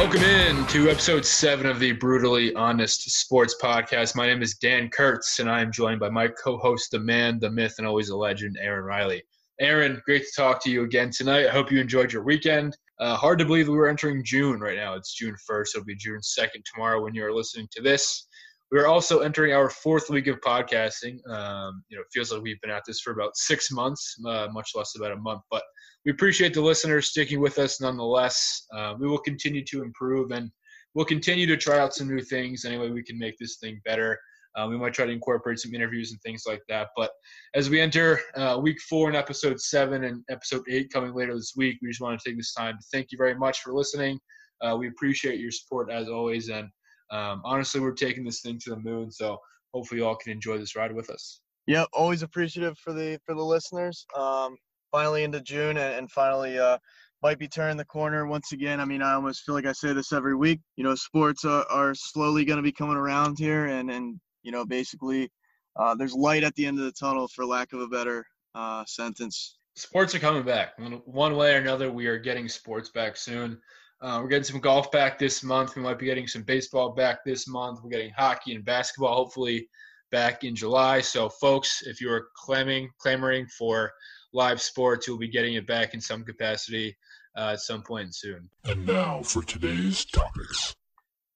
Welcome in to episode seven of the Brutally Honest Sports Podcast. My name is Dan Kurtz, and I am joined by my co host, the man, the myth, and always a legend, Aaron Riley. Aaron, great to talk to you again tonight. I hope you enjoyed your weekend. Uh, hard to believe we were entering June right now. It's June 1st. It'll be June 2nd tomorrow when you're listening to this. We are also entering our fourth week of podcasting. Um, you know, it feels like we've been at this for about six months, uh, much less about a month, but we appreciate the listeners sticking with us nonetheless. Uh, we will continue to improve and we'll continue to try out some new things any way we can make this thing better. Uh, we might try to incorporate some interviews and things like that. But as we enter uh, week four and episode seven and episode eight coming later this week, we just want to take this time to thank you very much for listening. Uh, we appreciate your support as always. And um, honestly, we're taking this thing to the moon. So hopefully, you all can enjoy this ride with us. Yep, always appreciative for the for the listeners. Um, finally into June and, and finally uh, might be turning the corner once again. I mean, I almost feel like I say this every week. You know, sports are, are slowly going to be coming around here, and and you know, basically, uh, there's light at the end of the tunnel, for lack of a better uh, sentence. Sports are coming back one way or another. We are getting sports back soon. Uh, we're getting some golf back this month. We might be getting some baseball back this month. We're getting hockey and basketball hopefully back in July. So, folks, if you are clamming, clamoring for live sports. You'll be getting it back in some capacity uh, at some point soon. And now for today's topics.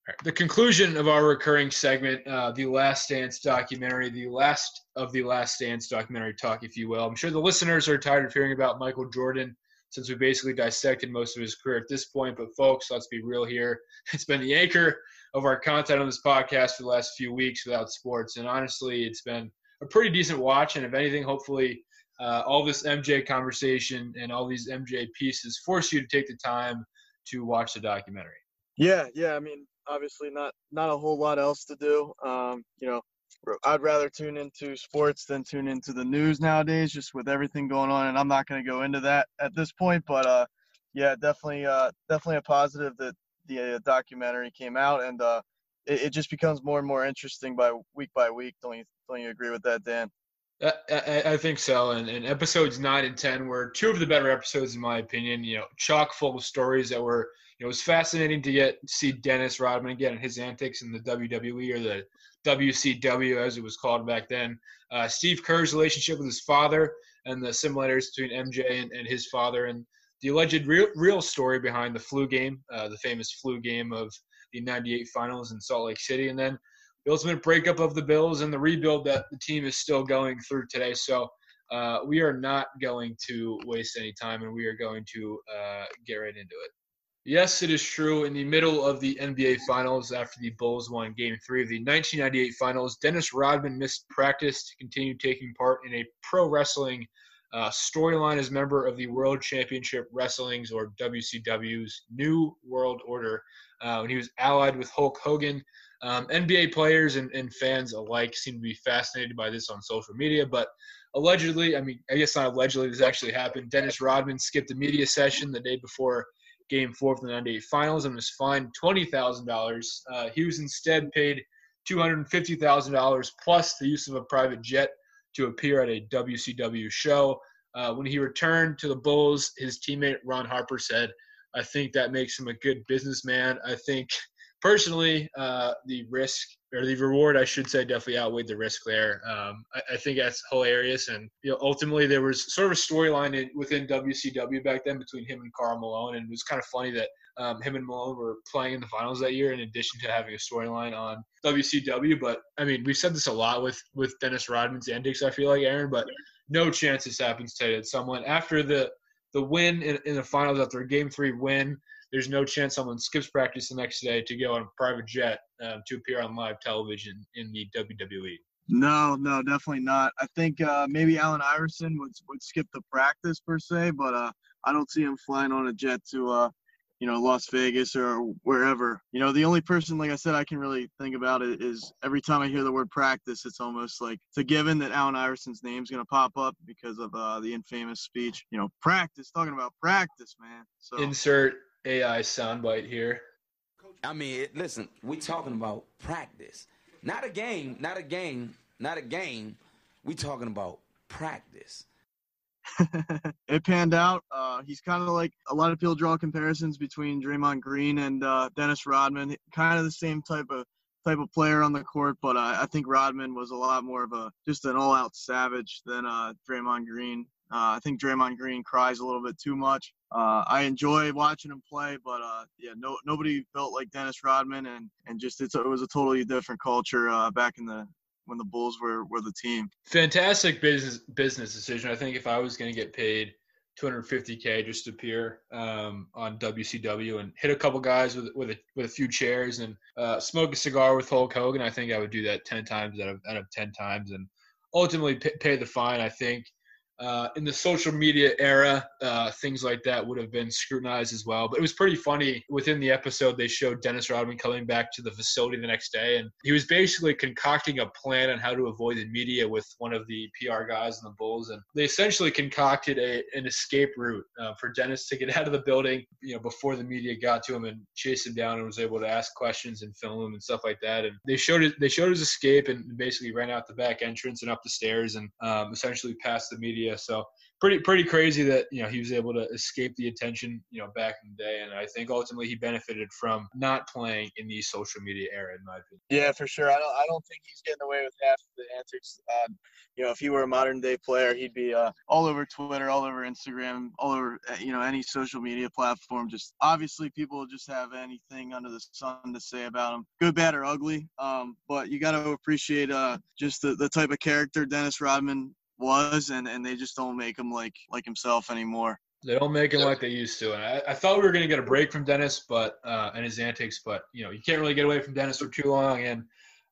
Right, the conclusion of our recurring segment, uh, the Last Dance documentary, the last of the Last Dance documentary talk, if you will. I'm sure the listeners are tired of hearing about Michael Jordan since we basically dissected most of his career at this point. But folks, let's be real here. It's been the anchor of our content on this podcast for the last few weeks without sports, and honestly, it's been a pretty decent watch. And if anything, hopefully, uh, all this MJ conversation and all these MJ pieces force you to take the time to watch the documentary. Yeah, yeah. I mean, obviously not not a whole lot else to do. Um, you know, I'd rather tune into sports than tune into the news nowadays, just with everything going on. And I'm not going to go into that at this point, but uh, yeah, definitely, uh, definitely a positive that the uh, documentary came out, and uh, it, it just becomes more and more interesting by week by week. Don't you don't you agree with that, Dan? I, I, think so. And, and, episodes nine and ten were two of the better episodes, in my opinion. You know, chock full of stories that were. You know, it was fascinating to get see Dennis Rodman again and his antics in the WWE or the WCW as it was called back then. Uh, Steve Kerr's relationship with his father and the similarities between MJ and, and his father, and the alleged real, real story behind the flu game, uh, the famous flu game of the '98 finals in Salt Lake City, and then the ultimate breakup of the Bulls and the rebuild that the team is still going through today. So uh, we are not going to waste any time, and we are going to uh, get right into it. Yes, it is true. In the middle of the NBA Finals, after the Bulls won Game Three of the 1998 Finals, Dennis Rodman missed practice to continue taking part in a pro wrestling uh, storyline as member of the World Championship Wrestling's or WCW's New World Order uh, when he was allied with Hulk Hogan. Um, NBA players and, and fans alike seem to be fascinated by this on social media, but allegedly, I mean, I guess not allegedly, this actually happened. Dennis Rodman skipped a media session the day before Game Four of the '98 Finals and was fined twenty thousand uh, dollars. He was instead paid two hundred fifty thousand dollars plus the use of a private jet to appear at a WCW show. Uh, when he returned to the Bulls, his teammate Ron Harper said, "I think that makes him a good businessman. I think." Personally, uh, the risk or the reward, I should say, definitely outweighed the risk there. Um, I, I, think that's hilarious, and you know, ultimately there was sort of a storyline within WCW back then between him and Karl Malone, and it was kind of funny that um, him and Malone were playing in the finals that year, in addition to having a storyline on WCW. But I mean, we've said this a lot with with Dennis Rodman's antics. I feel like Aaron, but no chance this happens. That someone after the the win in, in the finals, after a Game Three win there's no chance someone skips practice the next day to go on a private jet um, to appear on live television in the WWE. No, no, definitely not. I think uh, maybe Allen Iverson would would skip the practice per se, but uh, I don't see him flying on a jet to uh, you know Las Vegas or wherever. You know, the only person, like I said, I can really think about it is every time I hear the word practice, it's almost like it's a given that Allen Iverson's name's gonna pop up because of uh, the infamous speech. You know, practice, talking about practice, man. So insert AI soundbite here. I mean, listen, we talking about practice, not a game, not a game, not a game. We talking about practice. it panned out. Uh, he's kind of like a lot of people draw comparisons between Draymond Green and uh, Dennis Rodman. Kind of the same type of type of player on the court, but uh, I think Rodman was a lot more of a just an all-out savage than uh, Draymond Green. Uh, I think Draymond Green cries a little bit too much. Uh, I enjoy watching him play, but uh, yeah, no nobody felt like Dennis Rodman, and and just it was a totally different culture uh, back in the when the Bulls were were the team. Fantastic business business decision. I think if I was going to get paid 250k just to appear um, on WCW and hit a couple guys with with a, with a few chairs and uh, smoke a cigar with Hulk Hogan, I think I would do that 10 times out of out of 10 times and ultimately pay the fine. I think uh, in the social media era, uh, things like that would have been scrutinized as well. But it was pretty funny. Within the episode, they showed Dennis Rodman coming back to the facility the next day, and he was basically concocting a plan on how to avoid the media with one of the PR guys in the Bulls, and they essentially concocted a, an escape route uh, for Dennis to get out of the building, you know, before the media got to him and chased him down and was able to ask questions and film him and stuff like that. And they showed it. They showed his escape and basically ran out the back entrance and up the stairs and um, essentially passed the media media. So pretty pretty crazy that you know he was able to escape the attention you know back in the day, and I think ultimately he benefited from not playing in the social media era, in my opinion. Yeah, for sure. I don't I don't think he's getting away with half the antics. Uh, you know, if he were a modern day player, he'd be uh, all over Twitter, all over Instagram, all over uh, you know any social media platform. Just obviously, people just have anything under the sun to say about him, good, bad, or ugly. Um, but you got to appreciate uh, just the, the type of character Dennis Rodman was, and, and they just don't make him like like himself anymore. They don't make him like they used to. And I, I thought we were going to get a break from Dennis, but uh, and his antics, but you know you can't really get away from Dennis for too long. And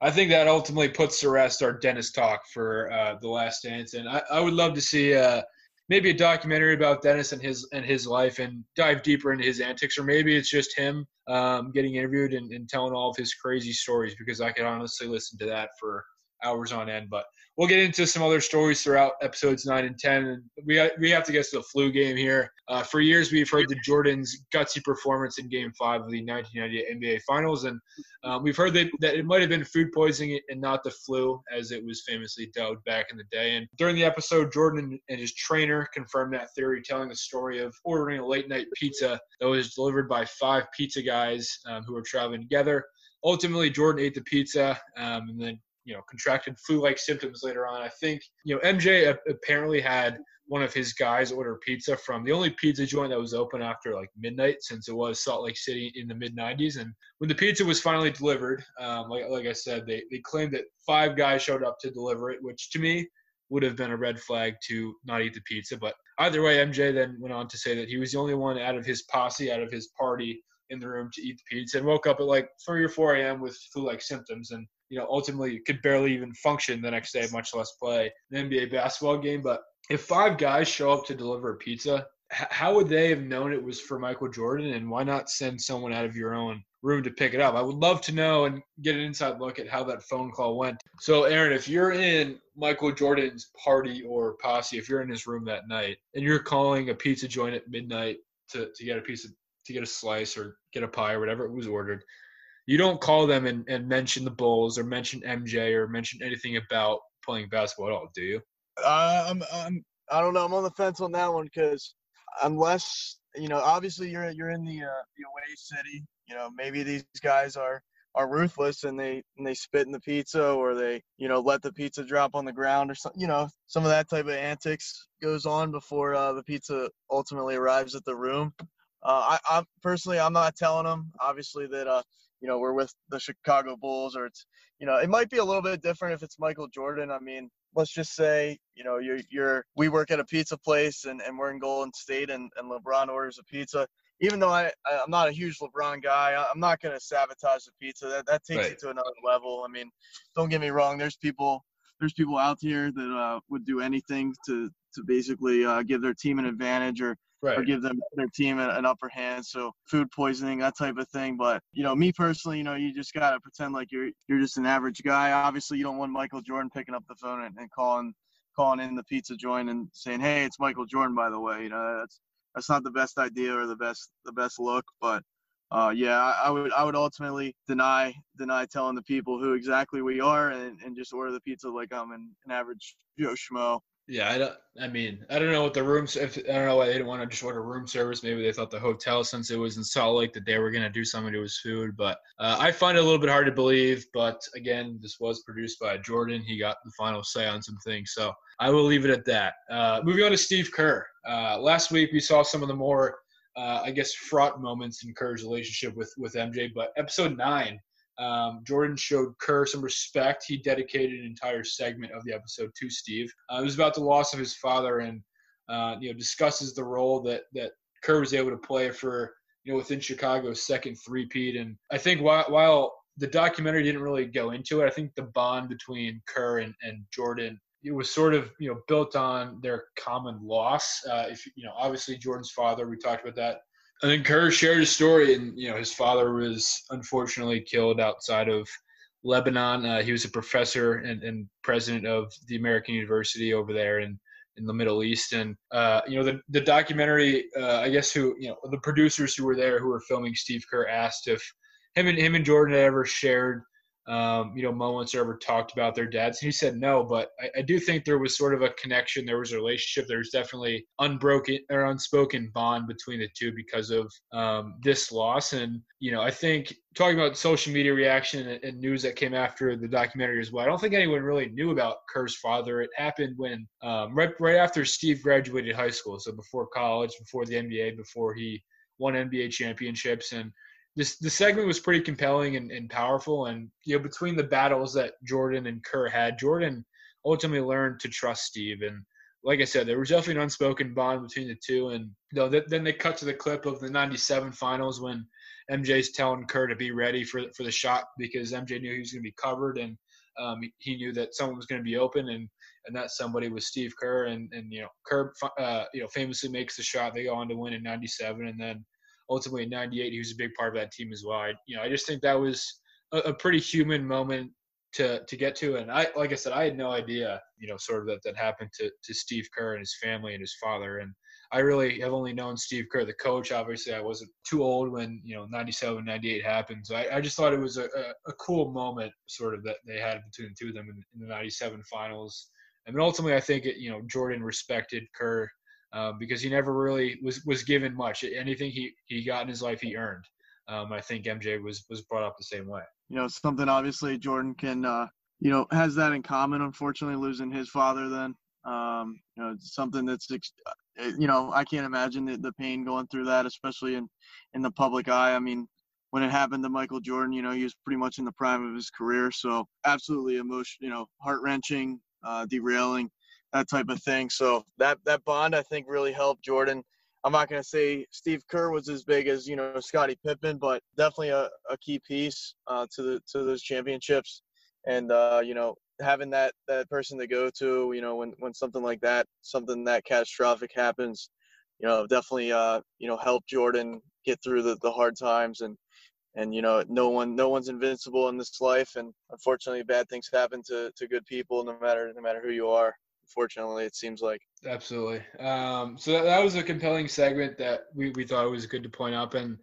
I think that ultimately puts to rest our Dennis talk for uh, the Last Dance. And I, I would love to see uh, maybe a documentary about Dennis and his and his life and dive deeper into his antics, or maybe it's just him um, getting interviewed and, and telling all of his crazy stories because I could honestly listen to that for hours on end. But we'll get into some other stories throughout episodes nine and ten. And we we have to get to the flu game here. Uh, for years, we've heard the Jordan's gutsy performance in Game Five of the 1998 NBA Finals, and um, we've heard that, that it might have been food poisoning and not the flu, as it was famously dubbed back in the day. And during the episode, Jordan and his trainer confirmed that theory, telling the story of ordering a late night pizza that was delivered by five pizza guys um, who were traveling together ultimately Jordan ate the pizza um, and then you know contracted flu-like symptoms later on. I think you know MJ apparently had one of his guys order pizza from the only pizza joint that was open after like midnight since it was Salt Lake City in the mid 90s. And when the pizza was finally delivered, um, like, like I said, they, they claimed that five guys showed up to deliver it, which to me would have been a red flag to not eat the pizza. But either way, MJ then went on to say that he was the only one out of his posse, out of his party in the room to eat the pizza and woke up at like 3 or 4 a.m. with flu-like symptoms. And you know, ultimately could barely even function the next day, much less play an NBA basketball game. But if five guys show up to deliver a pizza, how would they have known it was for Michael Jordan? And why not send someone out of your own room to pick it up? I would love to know and get an inside look at how that phone call went. So, Aaron, if you're in Michael Jordan's party or posse, if you're in his room that night and you're calling a pizza joint at midnight to, to get a piece of to get a slice or get a pie or whatever it was ordered, you don't call them and, and mention the Bulls or mention MJ or mention anything about playing basketball at all, do you? Uh, I'm, I'm, I don't know. I'm on the fence on that one because unless you know, obviously you're you're in the uh, the away city. You know, maybe these guys are are ruthless and they and they spit in the pizza or they you know let the pizza drop on the ground or something you know some of that type of antics goes on before uh, the pizza ultimately arrives at the room uh, I, I personally i'm not telling them obviously that uh you know we're with the chicago bulls or it's you know it might be a little bit different if it's michael jordan i mean let's just say you know you're you're we work at a pizza place and, and we're in golden state and, and lebron orders a pizza even though I, I'm not a huge LeBron guy, I'm not going to sabotage the pizza. That, that takes right. it to another level. I mean, don't get me wrong. There's people, there's people out here that uh, would do anything to, to basically uh, give their team an advantage or, right. or give them their team an, upper hand. So food poisoning, that type of thing. But you know, me personally, you know, you just gotta pretend like you're you're just an average guy. Obviously, you don't want Michael Jordan picking up the phone and, and calling calling in the pizza joint and saying, "Hey, it's Michael Jordan." By the way, you know, that's that's not the best idea or the best the best look. But uh, yeah, I, I, would I would ultimately deny deny telling the people who exactly we are and, and just order the pizza like I'm an, an average Joe Schmo. Yeah, I don't. I mean, I don't know what the rooms. If I don't know why they didn't want to just order room service. Maybe they thought the hotel, since it was in Salt Lake, that they were going to do something to his food. But uh, I find it a little bit hard to believe. But again, this was produced by Jordan. He got the final say on some things, so I will leave it at that. Uh, moving on to Steve Kerr. Uh, last week we saw some of the more, uh, I guess, fraught moments in Kerr's relationship with with MJ. But episode nine um, Jordan showed Kerr some respect. He dedicated an entire segment of the episode to Steve. Uh, it was about the loss of his father, and uh, you know discusses the role that that Kerr was able to play for you know within Chicago's second three-peat. And I think while while the documentary didn't really go into it, I think the bond between Kerr and, and Jordan it was sort of you know built on their common loss. Uh, if you know, obviously Jordan's father, we talked about that and then Kerr shared his story, and you know his father was unfortunately killed outside of Lebanon. Uh, he was a professor and, and, president of the American University over there in in the Middle East, and uh, you know the the documentary. Uh, I guess who you know the producers who were there who were filming Steve Kerr asked if him and him and Jordan had ever shared um, you know, moments ever talked about their dads? He said no, but I, I, do think there was sort of a connection. There was a relationship. There was definitely unbroken or unspoken bond between the two because of um, this loss. And, you know, I think talking about social media reaction and, and, news that came after the documentary as well, I don't think anyone really knew about Kerr's father. It happened when, um, right, right after Steve graduated high school. So before college, before the NBA, before he won NBA championships. And, this the segment was pretty compelling and, and powerful. And you know, between the battles that Jordan and Kerr had, Jordan ultimately learned to trust Steve. And like I said, there was definitely an unspoken bond between the two. And you know, th- then they cut to the clip of the '97 finals when MJ's telling Kerr to be ready for for the shot because MJ knew he was going to be covered and um, he knew that someone was going to be open and and that somebody was Steve Kerr and and you know Kerr uh, you know famously makes the shot. They go on to win in '97 and then ultimately in '98 he was a big part of that team as well. I, you know, I just think that was a, a, pretty human moment to to get to, and I like I said, I had no idea, you know, sort of that that happened to to Steve Kerr and his family and his father, and I really have only known Steve Kerr, the coach. Obviously, I wasn't too old when you know '97, '98 happened, so I, I, just thought it was a, a, a, cool moment, sort of that they had between the two of them in, in the '97 finals. Mean, ultimately, I think it, you know Jordan respected Kerr um, because he never really was was given much. Anything he he got in his life, he earned. Um, I think MJ was was brought up the same way. You know, something obviously Jordan can uh, you know has that in common. Unfortunately, losing his father, then um, you know, something that's uh, you know I can't imagine the, the pain going through that, especially in in the public eye. I mean, when it happened to Michael Jordan, you know, he was pretty much in the prime of his career. So absolutely emotion, you know, heart wrenching, uh, derailing that type of thing. So that that bond I think really helped Jordan. I'm not going to say Steve Kerr was as big as you know Scottie Pippen, but definitely a, a key piece uh, to the to those championships. And uh, you know having that that person to go to, you know when when something like that, something that catastrophic happens, you know definitely uh, you know help Jordan get through the, the hard times and and you know no one no one's invincible in this life and unfortunately bad things happen to, to good people no matter no matter who you are Fortunately, it seems like. Absolutely. Um, so that, that was a compelling segment that we, we thought was good to point up. And,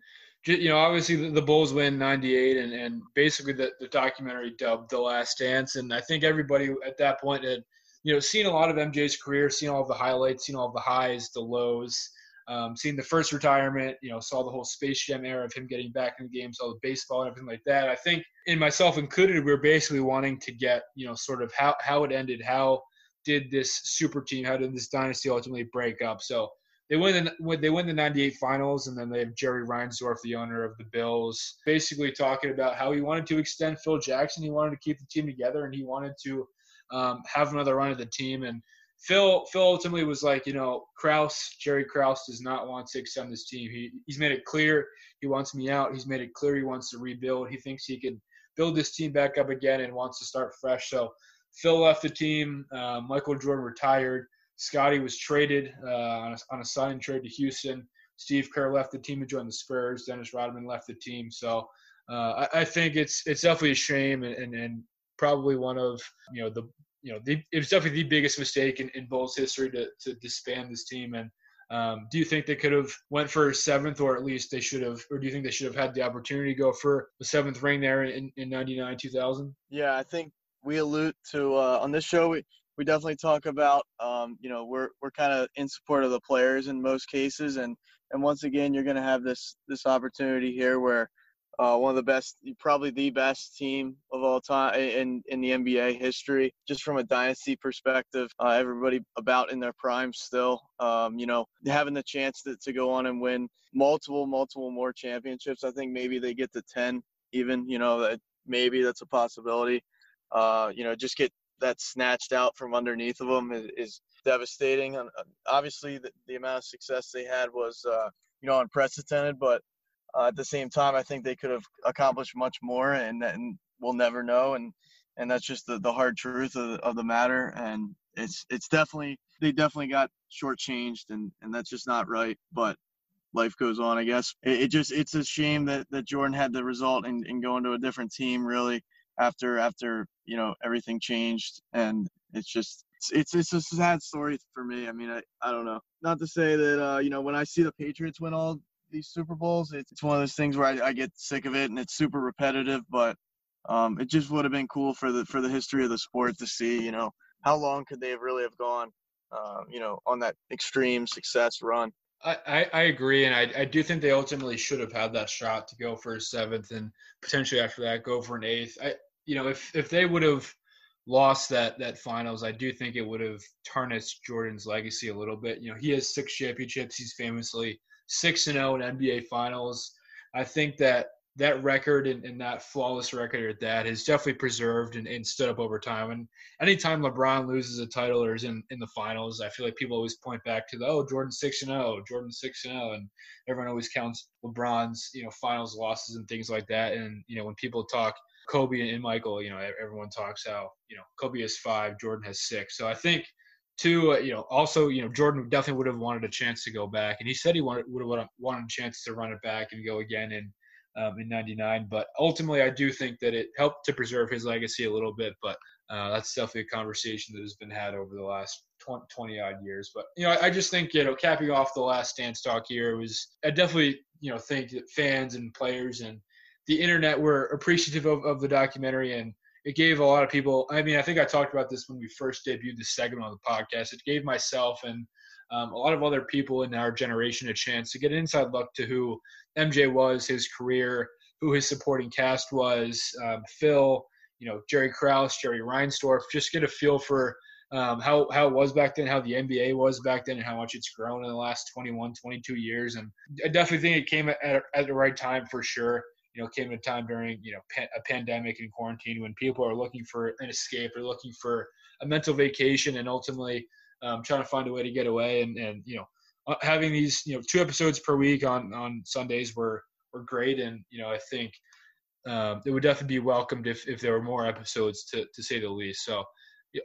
you know, obviously the, the Bulls win 98 and, and basically the, the documentary dubbed The Last Dance. And I think everybody at that point had, you know, seen a lot of MJ's career, seen all the highlights, seen all the highs, the lows. um, seeing the first retirement, you know, saw the whole Space Jam era of him getting back in the game, saw the baseball and everything like that. I think, in myself included, we are basically wanting to get, you know, sort of how how it ended, how did this super team, how did this dynasty ultimately break up? So they win the they win the 98 finals and then they have Jerry Reinsdorf the owner of the Bulls basically talking about how he wanted to extend Phil Jackson he wanted to keep the team together and he wanted to um, have another run at the team. And Phil Phil ultimately was like you know Krause Jerry Krause does not want to extend this team. He he's made it clear he wants me out. He's made it clear he wants to rebuild. He thinks he can build this team back up again and wants to start fresh. So Phil left the team uh, Michael Jordan retired Scottie was traded uh, on, a, a signing trade to Houston. Steve Kerr left the team to join the Spurs. Dennis Rodman left the team. So uh, I, I, think it's it's definitely a shame and, and, and, probably one of you know the you know the, it was definitely the biggest mistake in, in Bulls history to, to disband this team. And um, do you think they could have went for a seventh, or at least they should have, or do you think they should have had the opportunity to go for the seventh ring there in, in 99, 2000? Yeah, I think we allude to uh, on this show. We, we definitely talk about um, you know we're we're kind of in support of the players in most cases and and once again you're going to have this this opportunity here where uh, one of the best probably the best team of all time in in the NBA history just from a dynasty perspective uh, everybody about in their prime still um, you know having the chance to, to go on and win multiple multiple more championships I think maybe they get to 10 even you know that maybe that's a possibility uh, you know just get that snatched out from underneath of them is, is devastating. And uh, obviously, the, the, amount of success they had was, uh, you know, unprecedented. But uh, at the same time, I think they could have accomplished much more, and, and we'll never know. And and that's just the, the hard truth of the, of the matter. And it's it's definitely they definitely got shortchanged, and and that's just not right. But life goes on, I guess. It, it just it's a shame that that Jordan had the result and going to a different team really after after you know everything changed and it's just it's it's a sad story for me i mean i, I don't know not to say that uh, you know when i see the patriots win all these super bowls it's, one of those things where I, I get sick of it and it's super repetitive but um, it just would have been cool for the for the history of the sport to see you know how long could they have really have gone um, you know on that extreme success run I, I agree, and I, I do think they ultimately should have had that shot to go for a seventh, and potentially after that go for an eighth. I you know, if if they would have lost that that finals, I do think it would have tarnished Jordan's legacy a little bit. You know, he has six championships. He's famously six and zero in NBA finals. I think that that record and, and, that flawless record at that is definitely preserved and, and, stood up over time. And anytime LeBron loses a title or is in, in the finals, I feel like people always point back to the oh Jordan six and zero, oh, Jordan six and zero, and everyone always counts LeBron's you know finals losses and things like that. And you know when people talk Kobe and Michael, you know, everyone talks how you know Kobe has five, Jordan has six. So I think two, uh, you know, also you know Jordan definitely would have wanted a chance to go back, and he said he wanted would have wanted a chance to run it back and go again in um, in '99. But ultimately, I do think that it helped to preserve his legacy a little bit. But uh, that's definitely a conversation that has been had over the last 20, 20 odd years. But you know, I, I just think you know, capping off the last dance talk here was I definitely you know think that fans and players and the internet were appreciative of, of the documentary and it gave a lot of people i mean i think i talked about this when we first debuted this segment on the podcast it gave myself and um, a lot of other people in our generation a chance to get an inside look to who mj was his career who his supporting cast was um, phil you know jerry krause jerry reinsdorf just get a feel for um, how, how it was back then, how the NBA was back then, and how much it's grown in the last 21, 22 years. And I definitely think it came at, at the right time for sure know, came at a time during, you know, a pandemic and quarantine when people are looking for an escape or looking for a mental vacation and ultimately um, trying to find a way to get away. And, and, you know, uh, having these, you know, two episodes per week on, on Sundays were, were great. And, you know, I think um, it would definitely be welcomed if, if there were more episodes to, to say the least. So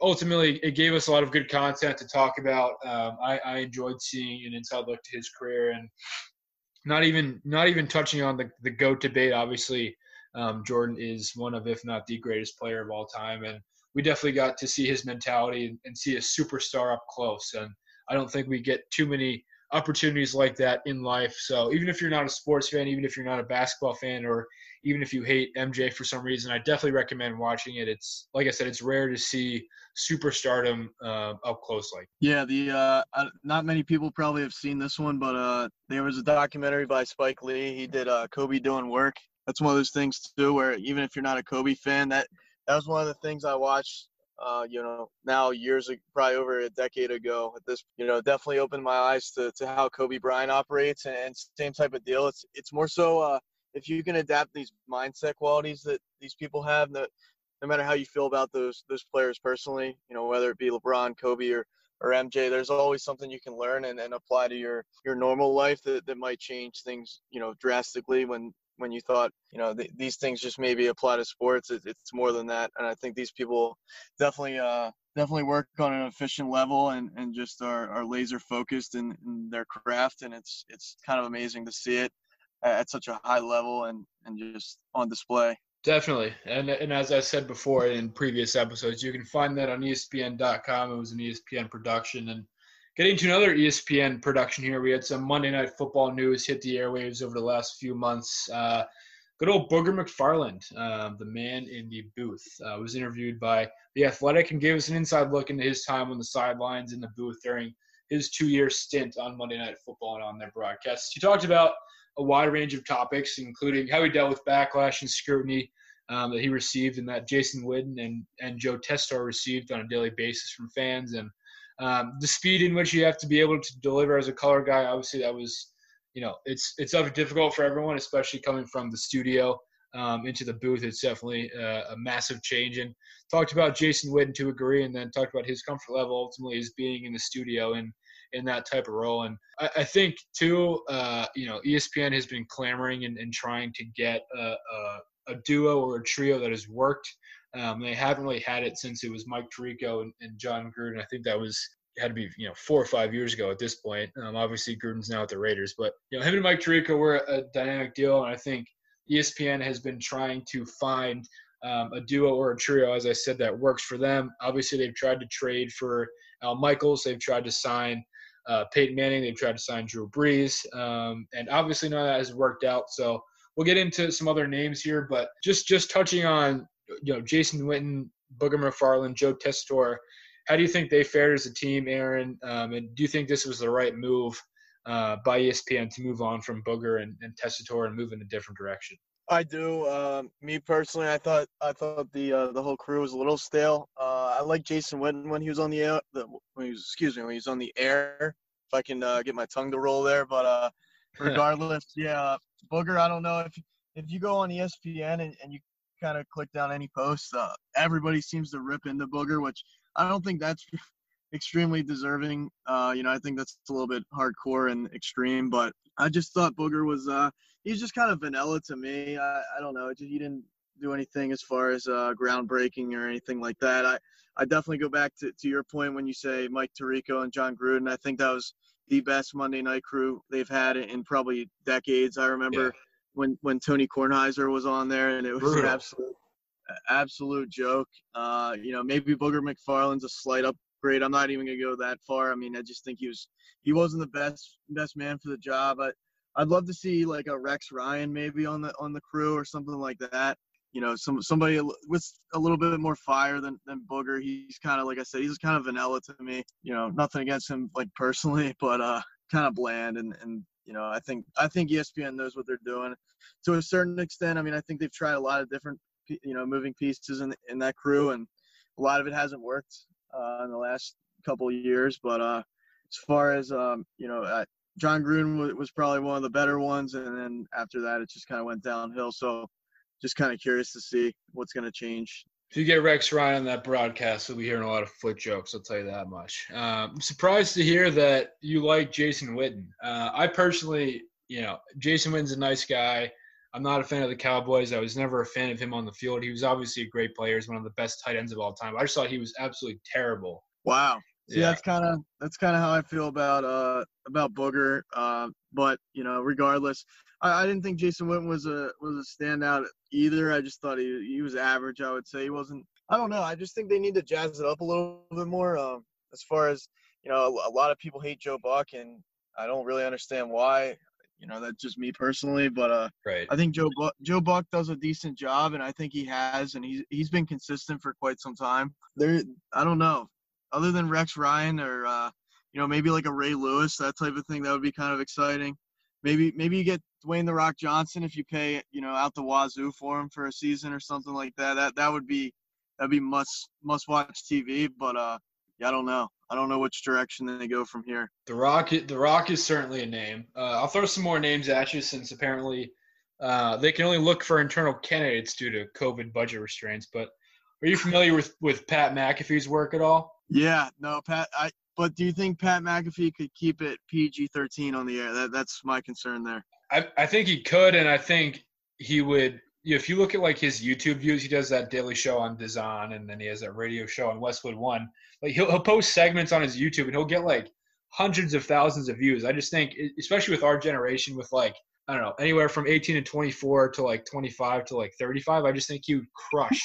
ultimately it gave us a lot of good content to talk about. Um, I, I enjoyed seeing an inside look to his career and, not even not even touching on the the goat debate. Obviously, um, Jordan is one of, if not the greatest player of all time, and we definitely got to see his mentality and, and see a superstar up close. And I don't think we get too many opportunities like that in life. So even if you're not a sports fan, even if you're not a basketball fan, or even if you hate MJ for some reason, I definitely recommend watching it. It's like I said, it's rare to see superstardom uh, up close like. Yeah, the uh, not many people probably have seen this one, but uh, there was a documentary by Spike Lee. He did uh, Kobe doing work. That's one of those things too, where even if you're not a Kobe fan, that that was one of the things I watched uh, you know, now years, probably over a decade ago. At this, you know, definitely opened my eyes to, to how Kobe Bryant operates, and, and same type of deal. It's it's more so uh, if you can adapt these mindset qualities that these people have, that no matter how you feel about those those players personally, you know, whether it be LeBron, Kobe, or or MJ, there's always something you can learn and, and apply to your your normal life that, that might change things, you know, drastically when when you thought you know th- these things just maybe apply to sports it, it's more than that and i think these people definitely uh definitely work on an efficient level and and just are, are laser focused in, in their craft and it's it's kind of amazing to see it at such a high level and and just on display Definitely. And and as I said before in previous episodes, you can find that on ESPN.com. It was an ESPN production. And Getting to another ESPN production here, we had some Monday Night Football news hit the airwaves over the last few months. Uh, good old Booger McFarland, uh, the man in the booth, uh, was interviewed by The Athletic and gave us an inside look into his time on the sidelines in the booth during his two year stint on Monday Night Football and on their broadcasts. He talked about a wide range of topics, including how he dealt with backlash and scrutiny um, that he received and that Jason Witten and, and Joe Tessitore received on a daily basis from fans and um, the speed in which you have to be able to deliver as a color guy, obviously, that was, you know, it's it's difficult for everyone, especially coming from the studio um, into the booth. It's definitely a, a, massive change. And talked about Jason Witten to agree, and then talked about his comfort level ultimately is being in the studio and in that type of role. And I, I think too, uh, you know, ESPN has been clamoring and, and trying to get a, a, a duo or a trio that has worked um, they haven't really had it since it was Mike Tirico and, and, Jon Gruden. I think that was had to be you know four or five years ago at this point. Um, obviously, Gruden's now at the Raiders, but you know him and Mike Tirico were a dynamic deal, and I think ESPN has been trying to find um, a duo or a trio, as I said, that works for them. Obviously, they've tried to trade for Al Michaels. They've tried to sign uh, Peyton Manning. They've tried to sign Drew Brees, um, and obviously none of that has worked out. So we'll get into some other names here, but just just touching on you know, Jason Witten, Booger McFarland, Joe Tessitore. How do you think they fared as a team, Aaron? Um, and do you think this was the right move uh, by ESPN to move on from Booger and, and Tessitore and move in a different direction? I do. Um, me personally, I thought I thought the uh, the whole crew was a little stale. Uh, I like Jason Witten when he was on the air. The, when he was, excuse me, when he was on the air. If I can uh, get my tongue to roll there, but uh, regardless, yeah, Booger. I don't know if if you go on ESPN and, and you kind of click down any post, uh, everybody seems to rip into Booger, which I don't think that's extremely deserving. Uh, you know, I think that's a little bit hardcore and extreme, but I just thought Booger was uh, he's just kind of vanilla to me. I, I don't know, he didn't do anything as far as uh, groundbreaking or anything like that. I I definitely go back to, to your point when you say Mike Tirico and Jon Gruden. I think that was the best Monday night crew they've had in probably decades. I remember yeah when when Tony Kornheiser was on there, and it was Brutal. an absolute absolute joke. Uh, you know, maybe Booger McFarland's a slight upgrade. I'm not even gonna go that far. I mean, I just think he was he wasn't the best best man for the job. I I'd love to see like a Rex Ryan maybe on the on the crew or something like that. You know, some somebody with a little bit more fire than than Booger. He's kind of like I said, he's kind of vanilla to me. You know, nothing against him like personally, but uh, kind of bland and and you know, I think I think ESPN knows what they're doing to a certain extent. I mean, I think they've tried a lot of different, you know, moving pieces in in that crew, and a lot of it hasn't worked uh, in the last couple of years. But uh, as far as um, you know, uh, Jon Gruden was probably one of the better ones, and then after that, it just kind of went downhill. So, just kind of curious to see what's going to change if you get Rex Ryan on that broadcast, we'll be hearing a lot of foot jokes. I'll tell you that much. Uh, I'm surprised to hear that you like Jason Witten. Uh, I personally, you know, Jason Witten's a nice guy. I'm not a fan of the Cowboys. I was never a fan of him on the field. He was obviously a great player. He's one of the best tight ends of all time. I just thought he was absolutely terrible. Wow. See, yeah. that's kind of that's kind of how I feel about uh about Booger. Uh, but you know, regardless, I, I didn't think Jason Witten was a was a standout either. I just thought he he was average. I would say he wasn't. I don't know. I just think they need to jazz it up a little bit more. Um, as far as you know, a, a lot of people hate Joe Buck, and I don't really understand why. You know, that's just me personally, but uh, Right. I think Joe Buck, Joe Buck does a decent job, and I think he has, and he's he's been consistent for quite some time. There, I don't know, other than Rex Ryan or uh, you know maybe like a Ray Lewis, that type of thing, that would be kind of exciting. Maybe maybe you get Dwayne the Rock Johnson if you pay you know out the wazoo for him for a season or something like that. That that would be that'd be must must watch TV. But uh, yeah, I don't know. I don't know which direction they go from here. The Rock, the Rock is certainly a name. Uh, I'll throw some more names at you since apparently uh, they can only look for internal candidates due to COVID budget restraints. But are you familiar with with Pat McAfee's work at all? Yeah, no, Pat. I but do you think Pat McAfee could keep it PG-13 on the air? That that's my concern there. I, I think he could, and I think he would. If you look at like his YouTube views, he does that daily show on DAZN, and then he has that radio show on Westwood One. Like he'll he'll post segments on his YouTube, and he'll get like hundreds of thousands of views. I just think, especially with our generation, with like I don't know, anywhere from 18 to 24 to like 25 to like 35, I just think he would crush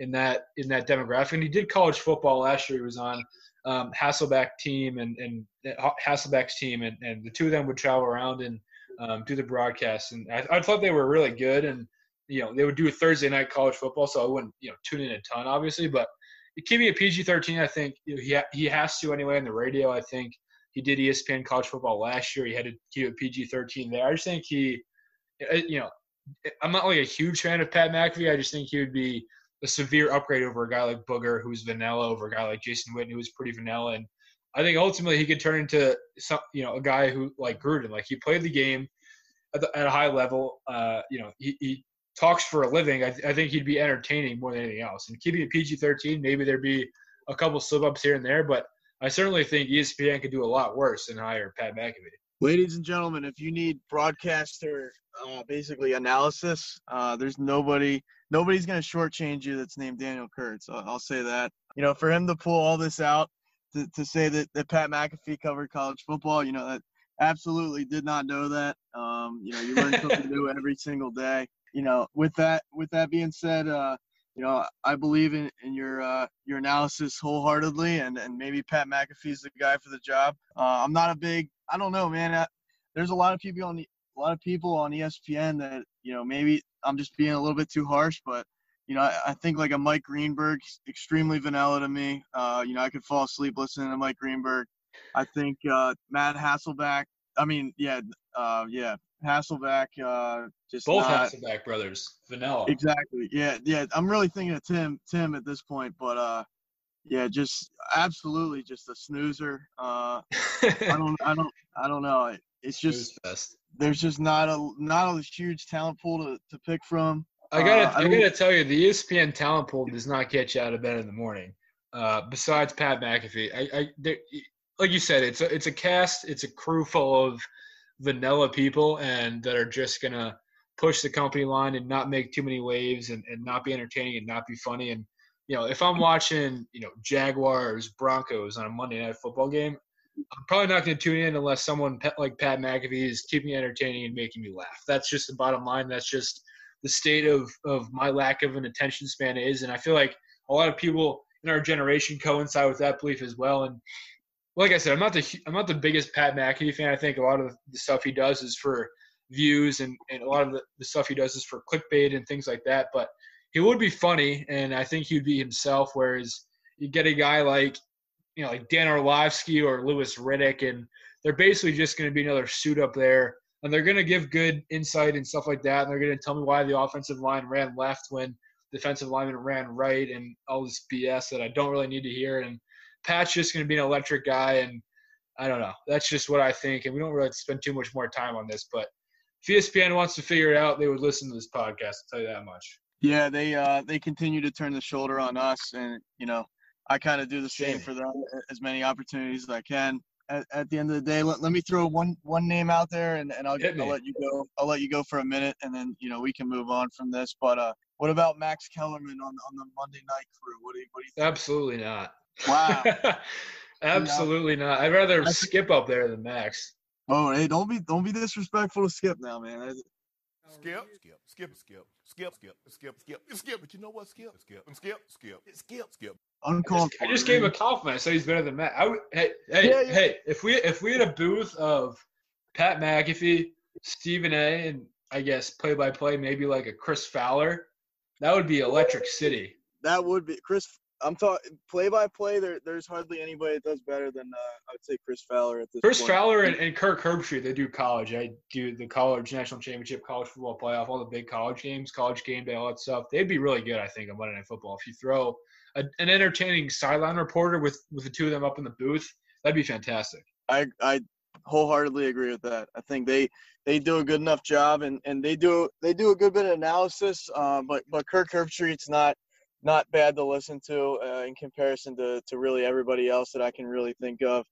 in that in that demographic. And he did college football last year. He was on um, Hasselbeck team and and uh, Hasselbeck's team, and, and the two of them would travel around and um, do the broadcast. And I, I thought they were really good. And you know, they would do a Thursday night college football, so I wouldn't you know tune in a ton, obviously, but keeping a PG-13, I think you know, he ha- he has to anyway on the radio. I think he did ESPN college football last year. He had to keep it PG-13 there. I just think he, uh, you know, I'm not like a huge fan of Pat McAfee. I just think he would be a severe upgrade over a guy like Booger, who's vanilla, over a guy like Jason Witten, who's pretty vanilla. And I think ultimately he could turn into some, you know, a guy who like Gruden, like he played the game at, the, at a high level. Uh, you know, he, he talks for a living. I, th- I think he'd be entertaining more than anything else. And keeping it PG-13, maybe there'd be a couple slip-ups here and there, but I certainly think ESPN could do a lot worse than hire Pat McAfee. Ladies and gentlemen, if you need broadcaster uh, basically analysis, uh, there's nobody nobody's gonna shortchange you that's named Daniel Kurtz. I'll, I'll say that. You know, for him to pull all this out to, to say that, that Pat McAfee covered college football, you know, that absolutely did not know that. Um, you know, you learn something new every single day. You know, with that with that being said, uh, you know, I believe in, in your uh, your analysis wholeheartedly, and, and maybe Pat McAfee's the guy for the job. Uh, I'm not a big, I don't know, man. I, there's a lot of people on the, a lot of people on ESPN that you know maybe I'm just being a little bit too harsh, but you know I, I think like a Mike Greenberg, extremely vanilla to me. Uh, you know I could fall asleep listening to Mike Greenberg. I think uh, Matt Hasselbeck. I mean, yeah, uh, yeah, Hasselbeck. Uh, just Both not, Hasselbeck brothers, vanilla. Exactly. Yeah, yeah. I'm really thinking of Tim, Tim at this point, but uh, yeah, just absolutely just a snoozer. Uh, I don't, I don't, I don't know. It's just best. there's just not a not a huge talent pool to, to pick from. I gotta, Uh, I I, gotta tell you, the ESPN talent pool does not get you out of bed in the morning. Uh, besides Pat McAfee, I, I there, like you said, it's a, it's a cast, it's a crew full of vanilla people, and that are just gonna push the company line and not make too many waves, and, and not be entertaining and not be funny. And you know, if I'm watching, you know, Jaguars Broncos on a Monday night football game, I'm probably not going to tune in unless someone like Pat McAfee is keeping me entertaining and making me laugh. That's just the bottom line. That's just the state of of my lack of an attention span is, and I feel like a lot of people in our generation coincide with that belief as well. And like I said, I'm not the I'm not the biggest Pat McAfee fan. I think a lot of the stuff he does is for views, and and a lot of the, the stuff he does is for clickbait and things like that. But he would be funny, and I think he'd be himself. Whereas you get a guy like you know like Dan Orlovsky or Louis Riddick, and they're basically just going to be another suit up there and they're going to give good insight and stuff like that. And they're going to tell me why the offensive line ran left when defensive lineman ran right, and all this BS that I don't really need to hear. And Pat's just going to be an electric guy, and I don't know. That's just what I think. And we don't really spend too much more time on this, but if ESPN wants to figure it out, they would listen to this podcast. I'll tell you that much. Yeah, they uh they continue to turn the shoulder on us, and you know I kind of do the same for them as many opportunities as I can. At, at the end of the day, let, let me throw one one name out there, and, and I'll, Hit. I'll let you go. I'll let you go for a minute, and then you know we can move on from this. But uh, what about Max Kellerman on on the Monday Night Crew? What do you what do you think? Absolutely not. Wow. Absolutely not. I'd rather I skip up there than Max. Oh, hey, don't be don't be disrespectful to Skip now, man. Skip, skip, skip, skip, skip, skip, skip, skip, skip. But you know what? Skip, skip, skip, skip, skip, skip. I Uncalled just, I just gave him a compliment. I said he's better than Matt. I would, hey, hey, Yeah, yeah. hey! If we if we had a booth of Pat McAfee, Stephen A, and I guess play by play, maybe like a Chris Fowler. That would be Electric City. That would be Chris. I'm talking play by play. There, there's hardly anybody that does better than uh, I would say Chris Fowler at this. Chris point. Fowler and, and Kirk Herbstreit, they do college. I do the college national championship, college football playoff, all the big college games, college game day, all that stuff. They'd be really good, I think, on Monday Night Football. If you throw a, an entertaining sideline reporter with with the two of them up in the booth, that'd be fantastic. I I wholeheartedly agree with that. I think they they do a good enough job, and, and they do they do a good bit of analysis. Uh, but but Kirk Herbstreit's not not bad to listen to uh, in comparison to to really everybody else that I can really think of.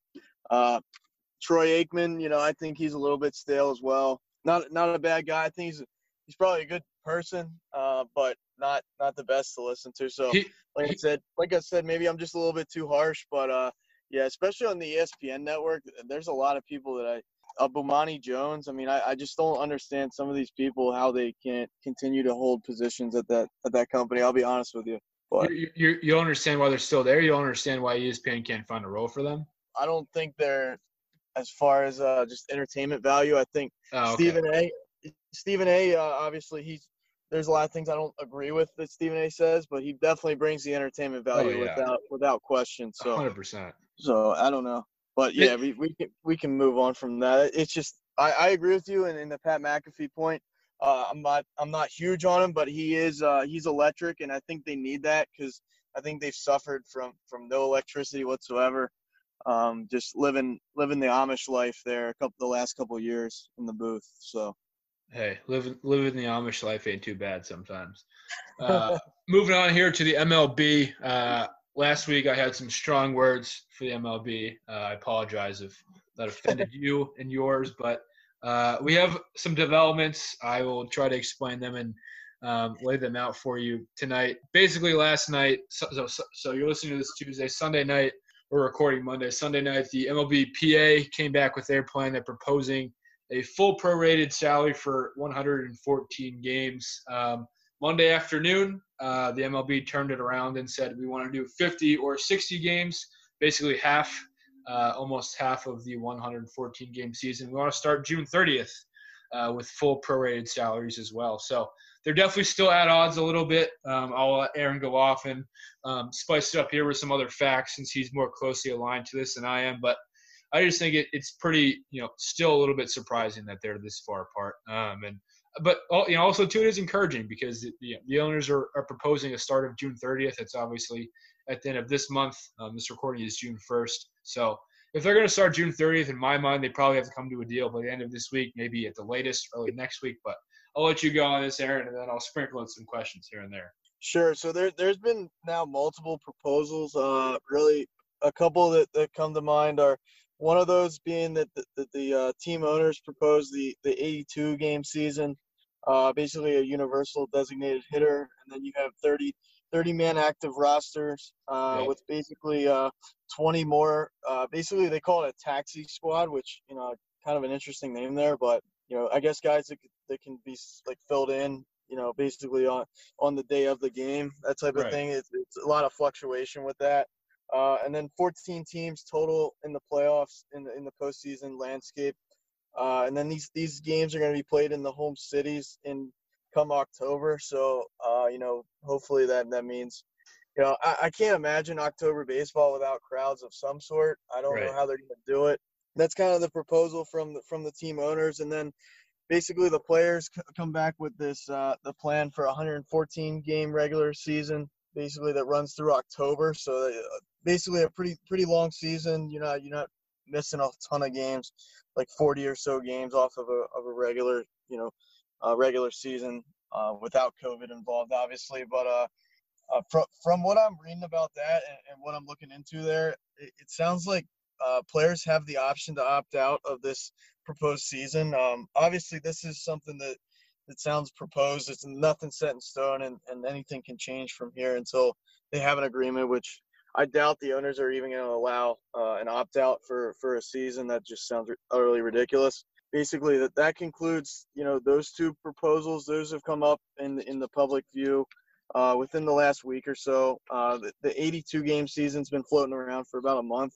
Uh, Troy Aikman, you know, I think he's a little bit stale as well. Not not a bad guy. I think he's he's probably a good person, uh, but not not the best to listen to. So like I said, like I said, maybe I'm just a little bit too harsh, but uh, yeah, especially on the ESPN network, there's a lot of people that I Bomani Jones. I mean, I, I just don't understand some of these people how they can't continue to hold positions at that at that company. I'll be honest with you, but You, you, you don't understand why they're still there. You don't understand why ESPN can't find a role for them. I don't think they're as far as uh, just entertainment value. I think Oh, okay. Stephen A. Stephen A. Uh, obviously, he's there's a lot of things I don't agree with that Stephen A. says, but he definitely brings the entertainment value Oh, yeah. without without question. So. 100%. So I don't know, but Yeah. yeah, we, we can we can move on from that. It's just I, I agree with you, and in the Pat McAfee point, uh, I'm not I'm not huge on him, but he is uh, he's electric, and I think they need that because I think they've suffered from from no electricity whatsoever. Um, just living living the Amish life there a couple the last couple of years in the booth. So Hey, living living the Amish life ain't too bad sometimes. Uh, moving on here to the MLB. Uh, last week I had some strong words for the MLB. Uh, I apologize if that offended you and yours, but uh, we have some developments. I will try to explain them and um, lay them out for you tonight. Basically, last night. So, so, so you're listening to this Tuesday, Sunday night. We're recording Monday, Sunday night. The MLB PA came back with their plan. They're proposing a full prorated salary for 114 games. Um, Monday afternoon, uh, the MLB turned it around and said we want to do 50 or 60 games, basically half, uh, almost half of the 114 game season. We want to start June 30th uh, with full prorated salaries as well. So they're definitely still at odds a little bit. Um, I'll let Aaron go off and um, spice it up here with some other facts since he's more closely aligned to this than I am. But I just think it, it's pretty, you know, still a little bit surprising that they're this far apart. Um, and but you know, also too, it is encouraging because the, the, the owners are, are proposing a start of June 30th. It's obviously at the end of this month. Um, this recording is June 1st. So if they're going to start June 30th, in my mind, they probably have to come to a deal by the end of this week, maybe at the latest early next week. But I'll let you go on this, Aaron, and then I'll sprinkle in some questions here and there. Sure. So there, there's been now multiple proposals. Uh, really, a couple that, that come to mind are one of those being that the, that the uh, team owners proposed the, the 82 game season, uh, basically a universal designated hitter, and then you have 30 30 man active rosters uh, Right. with basically uh, 20 more. Uh, basically, they call it a taxi squad, which you know, kind of an interesting name there, but you know, I guess guys that, that can be like filled in, you know, basically on on the day of the game, that type of Right. thing. It's, it's a lot of fluctuation with that. Uh, and then 14 teams total in the playoffs in the in the postseason landscape. Uh, and then these these games are going to be played in the home cities in come October. So uh, you know, hopefully that that means. You know, I, I can't imagine October baseball without crowds of some sort. I don't know how they're going to do it. That's kind of the proposal from the, from the team owners, and then basically the players c- come back with this uh, the plan for 114 game regular season basically that runs through october. So uh, basically a pretty pretty long season. You're not you're not missing a ton of games like 40 or so games off of a, of a regular you know uh, regular season uh, without covid involved obviously. But uh, uh, from from what i'm reading about that and, and what i'm looking into there it, it sounds like uh, players have the option to opt out of this proposed season. Um, obviously, this is something that that sounds proposed. It's nothing set in stone, and, and anything can change from here until they have an agreement. Which I doubt the owners are even going to allow uh, an opt out for for a season. That just sounds utterly ridiculous. Basically, that that concludes you know those two proposals. Those have come up in in the public view. Uh, within the last week or so, uh, the, the 82 game season's been floating around for about a month.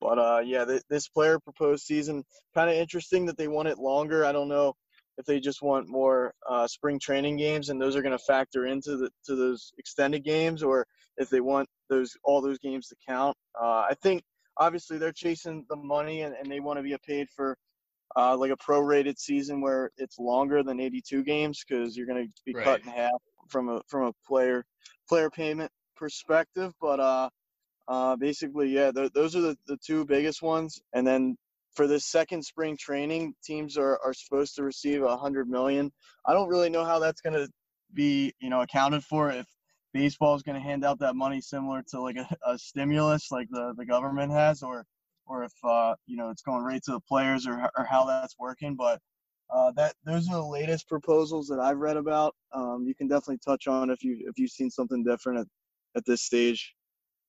But uh, yeah, th- this player proposed season kind of interesting that they want it longer. I don't know if they just want more uh, spring training games and those are going to factor into the to those extended games, or if they want those all those games to count. Uh, I think obviously they're chasing the money and, and they want to be paid for uh, like a prorated season where it's longer than 82 games because you're going to be Right. cut in half from a from a player player payment perspective. But uh, uh, basically, yeah, th- those are the, the two biggest ones. And then for this second spring training, teams are, are supposed to receive a hundred million. I don't really know how that's going to be, you know, accounted for. If baseball is going to hand out that money similar to like a, a stimulus, like the, the government has, or or if uh, you know it's going right to the players, or or how that's working. But uh, that those are the latest proposals that I've read about. Um, you can definitely touch on if you if you've seen something different at, at this stage.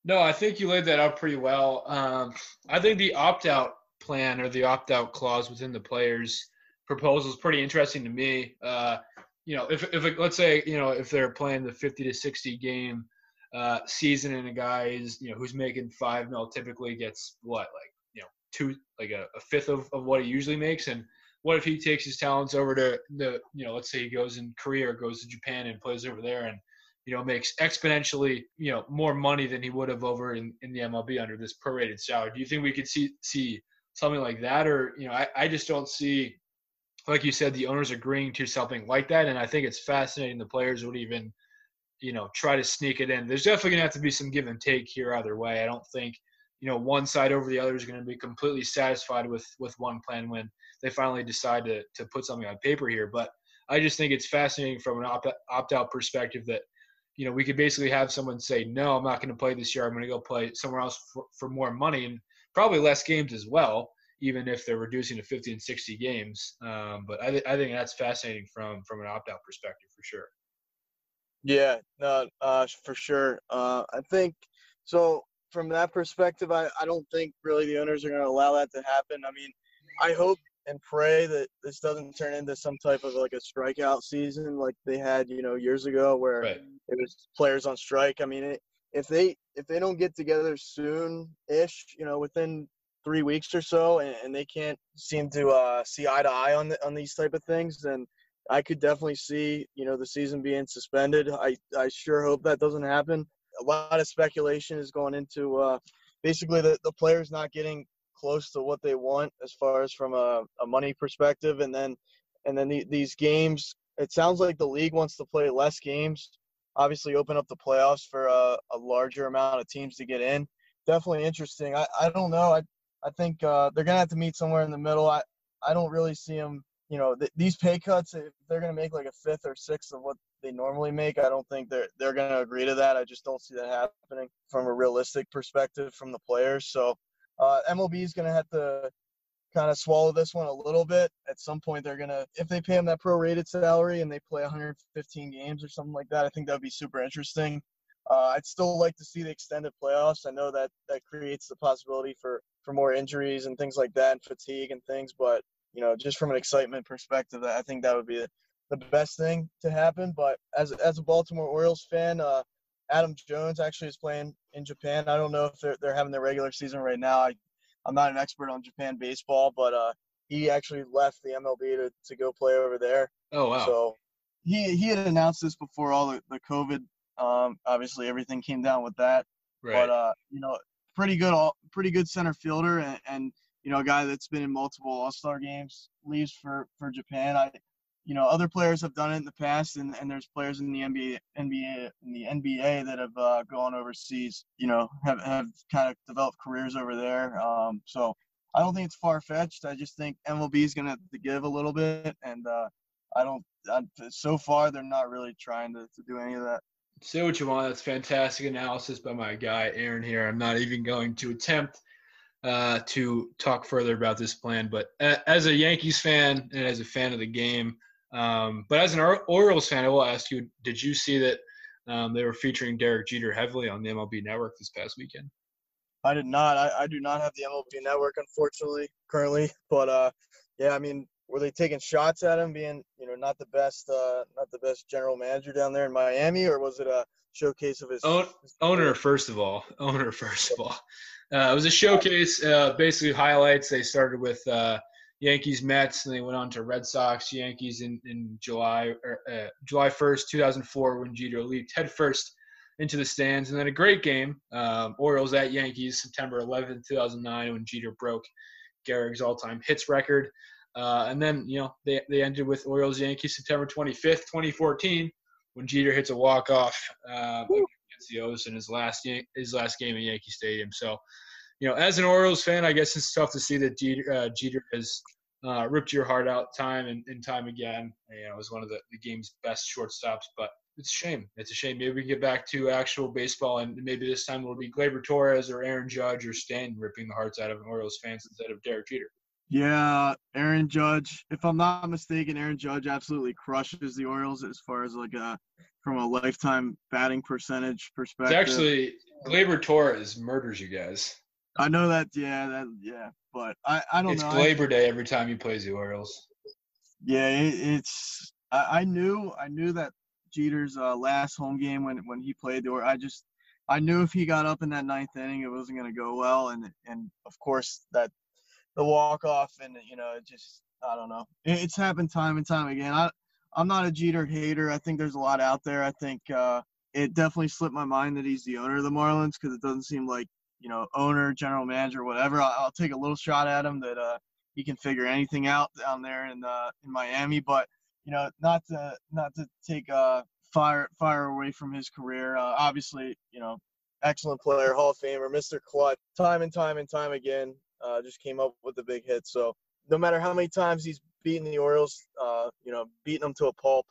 No, I think you laid that out pretty well. Um, I think the opt out plan or the opt out clause within the players' proposal is pretty interesting to me. Uh, you know, if, if let's say, you know, if they're playing the 50 to 60 game uh, season and a guy is, you know, who's making five mil typically gets what, like, you know, two, like a, a fifth of, of what he usually makes. And what if he takes his talents over to the, you know, let's say he goes in Korea or goes to Japan and plays over there and, you know, makes exponentially, you know, more money than he would have over in, in the MLB under this prorated salary. Do you think we could see see something like that, or you know, I, I just don't see, like you said, the owners agreeing to something like that, and I think it's fascinating. The players would even, you know, try to sneak it in. There's definitely gonna have to be some give and take here either way. I don't think, you know, one side over the other is going to be completely satisfied with with one plan when they finally decide to to put something on paper here, but. I just think it's fascinating from an opt opt out perspective that you know, we could basically have someone say, no, I'm not going to play this year. I'm going to go play somewhere else for, for more money and probably less games as well, even if they're reducing to 50 and 60 games. Um, but I, th- I think that's fascinating from from an opt out perspective for sure. Yeah, no, uh, for sure. Uh, I think so. From that perspective, I, I don't think really the owners are going to allow that to happen. I mean, I hope and pray that this doesn't turn into some type of like a strikeout season like they had, you know, years ago where Right. it was players on strike. I mean, it, if they if they don't get together soon-ish, you know, within three weeks or so, and, and they can't seem to uh, see eye to eye on the, on these type of things, then I could definitely see, you know, the season being suspended. I I sure hope that doesn't happen. A lot of speculation is going into uh, basically the, the players not getting close to what they want as far as from a, a money perspective, and then and then the, these games. It sounds like the league wants to play less games. Obviously, open up the playoffs for a, a larger amount of teams to get in. Definitely interesting. I, I don't know. I I think uh, they're gonna have to meet somewhere in the middle. I I don't really see them. You know, th- these pay cuts. They're gonna make like a fifth or sixth of what they normally make, I don't think they're they're gonna agree to that. I just don't see that happening from a realistic perspective from the players. So uh, MLB is gonna have to kind of swallow this one a little bit. At some point, they're gonna if they pay him that prorated salary and they play 115 games or something like that. I think that would be super interesting. Uh, I'd still like to see the extended playoffs. I know that that creates the possibility for for more injuries and things like that, and fatigue and things. But you know, just from an excitement perspective, I think that would be the best thing to happen. But as as a Baltimore Orioles fan, uh, Adam Jones actually is playing in Japan. I don't know if they're they're having their regular season right now. I I'm not an expert on Japan baseball, but uh, he actually left the MLB to, to go play over there. Oh wow. So he he had announced this before all the, the COVID. Um, obviously everything came down with that. right. But uh, you know, pretty good all pretty good center fielder and, and you know, a guy that's been in multiple All Star games leaves for for Japan. I you know, other players have done it in the past, and, and there's players in the NBA, NBA, in the NBA that have uh, gone overseas. You know, have have kind of developed careers over there. Um, so I don't think it's far fetched. I just think MLB is gonna have to give a little bit, and uh, I don't. I, so far, they're not really trying to, to do any of that. Say what you want. That's fantastic analysis by my guy Aaron here. I'm not even going to attempt uh, to talk further about this plan, but as a Yankees fan and as a fan of the game, um, but as an Or- Orioles fan, I will ask you: Did you see that um, they were featuring Derek Jeter heavily on the MLB Network this past weekend? I did not. I, I do not have the MLB network, unfortunately, currently. But uh, yeah, I mean, were they taking shots at him being, you know, not the best, uh, not the best general manager down there in Miami, or was it a showcase of his Own, owner, first of all, owner, first of all. Uh, it was a showcase, uh, basically highlights. They started with uh, Yankees, Mets, and they went on to Red Sox, Yankees in, in July or, uh, July 1st, 2004, when Jeter leaped headfirst into the stands. And then a great game, um, Orioles at Yankees, September 11th, 2009, when Jeter broke Gehrig's all-time hits record. Uh, and then, you know, they, they ended with Orioles Yankees September 25th, 2014, when Jeter hits a walk-off uh, against the O's in his last his last game at Yankee Stadium. So, you know, as an Orioles fan, I guess it's tough to see that Jeter, uh, Jeter has uh, ripped your heart out time and, and time again. You know, was one of the, the game's best shortstops, but it's a shame. It's a shame. Maybe we can get back to actual baseball, and maybe this time it'll be Gleyber Torres or Aaron Judge or Stanton ripping the hearts out of Orioles fans instead of Derek Jeter. Yeah, Aaron Judge. If I'm not mistaken, Aaron Judge absolutely crushes the Orioles as far as like a from a lifetime batting percentage perspective. It's actually Gleyber Torres murders you guys. I know that. Yeah, that. Yeah, but I I don't it's know. It's Gleyber Day every time he plays the Orioles. Yeah, it, it's. I, I knew I knew that Jeter's uh, last home game when when he played the Orioles. I just I knew if he got up in that ninth inning, it wasn't going to go well, and and of course that the walk off and you know it just I don't know. It's happened time and time again. I I'm not a Jeter hater. I think there's a lot out there. I think uh, it definitely slipped my mind that he's the owner of the Marlins because it doesn't seem like you know owner, general manager, whatever. I'll, I'll take a little shot at him that uh, he can figure anything out down there in uh, in Miami. But you know, not to not to take uh, fire fire away from his career. Uh, obviously, you know, excellent player, Hall of Famer, Mr. Clutch, time and time and time again uh, just came up with the big hit. So no matter how many times he's beaten the Orioles, uh, you know, beating them to a pulp,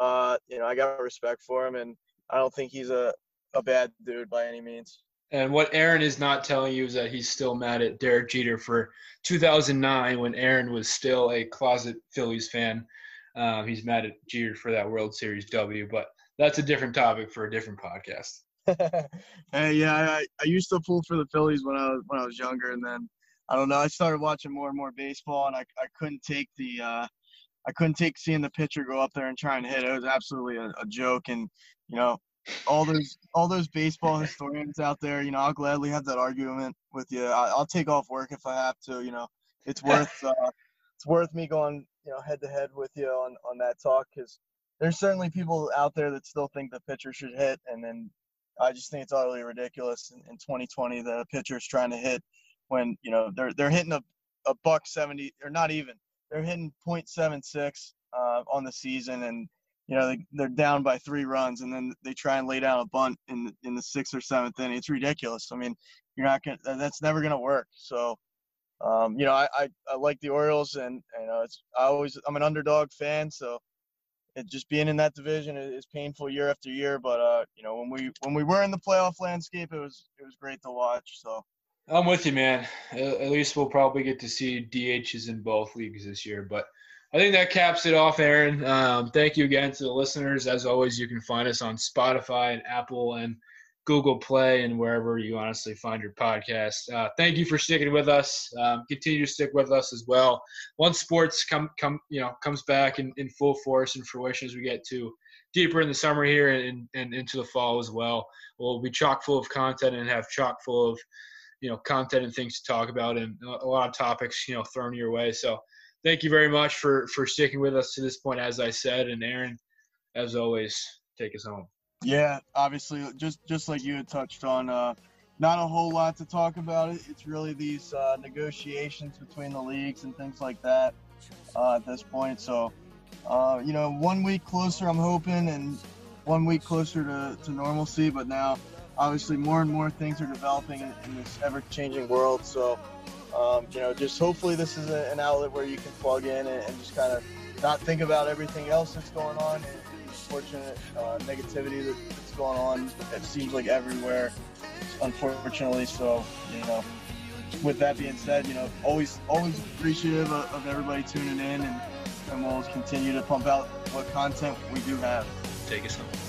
uh, you know, I got respect for him, and I don't think he's a, a bad dude by any means. And what Aaron is not telling you is that he's still mad at Derek Jeter for 2009 when Aaron was still a closet Phillies fan. Um, he's mad at Jeter for that World Series W, but that's a different topic for a different podcast. hey, yeah, I, I used to pull for the Phillies when I was when I was younger, and then I don't know. I started watching more and more baseball, and I, I couldn't take the uh, I couldn't take seeing the pitcher go up there and try and hit. It was absolutely a, a joke, and you know, all those all those baseball historians out there, you know, I'll gladly have that argument with you. I, will take off work if I have to. You know, it's worth uh, it's worth me going you know head to head with you on on that talk because there's certainly people out there that still think the pitcher should hit, and then I just think it's utterly ridiculous in, in 2020 that a pitcher's trying to hit when you know they're they're hitting a, a buck 70 or not even they're hitting 0.76 uh, on the season and you know they, they're down by three runs and then they try and lay down a bunt in the, in the sixth or seventh inning it's ridiculous i mean you're not gonna that's never gonna work so um, you know I, I, I like the orioles and know it's i always i'm an underdog fan so it just being in that division is painful year after year but uh you know when we when we were in the playoff landscape it was it was great to watch so I'm with you, man. At least we'll probably get to see DHs in both leagues this year. But I think that caps it off, Aaron. Um, thank you again to the listeners. As always, you can find us on Spotify and Apple and Google Play and wherever you honestly find your podcast. Uh, thank you for sticking with us. Um, continue to stick with us as well. Once sports come come you know comes back in, in full force and fruition as we get to deeper in the summer here and, and into the fall as well, we'll be chock full of content and have chock full of you know content and things to talk about and a lot of topics you know thrown your way so thank you very much for for sticking with us to this point as i said and aaron as always take us home. Yeah obviously just just like you had touched on uh not a whole lot to talk about. It it's really these uh, negotiations between the leagues and things like that uh, at this point. So uh, you know one week closer i'm hoping and one week closer to, to normalcy. But now obviously more and more things are developing in, in this ever-changing world. So, um, you know, just hopefully this is a, an outlet where you can plug in and, and, just kind of not think about everything else that's going on and, and unfortunate uh, negativity that, that's going on. It seems like everywhere, unfortunately. So, you know, with that being said, you know, always always appreciative of, of everybody tuning in, and, and we'll continue to pump out what content we do have. Take us home.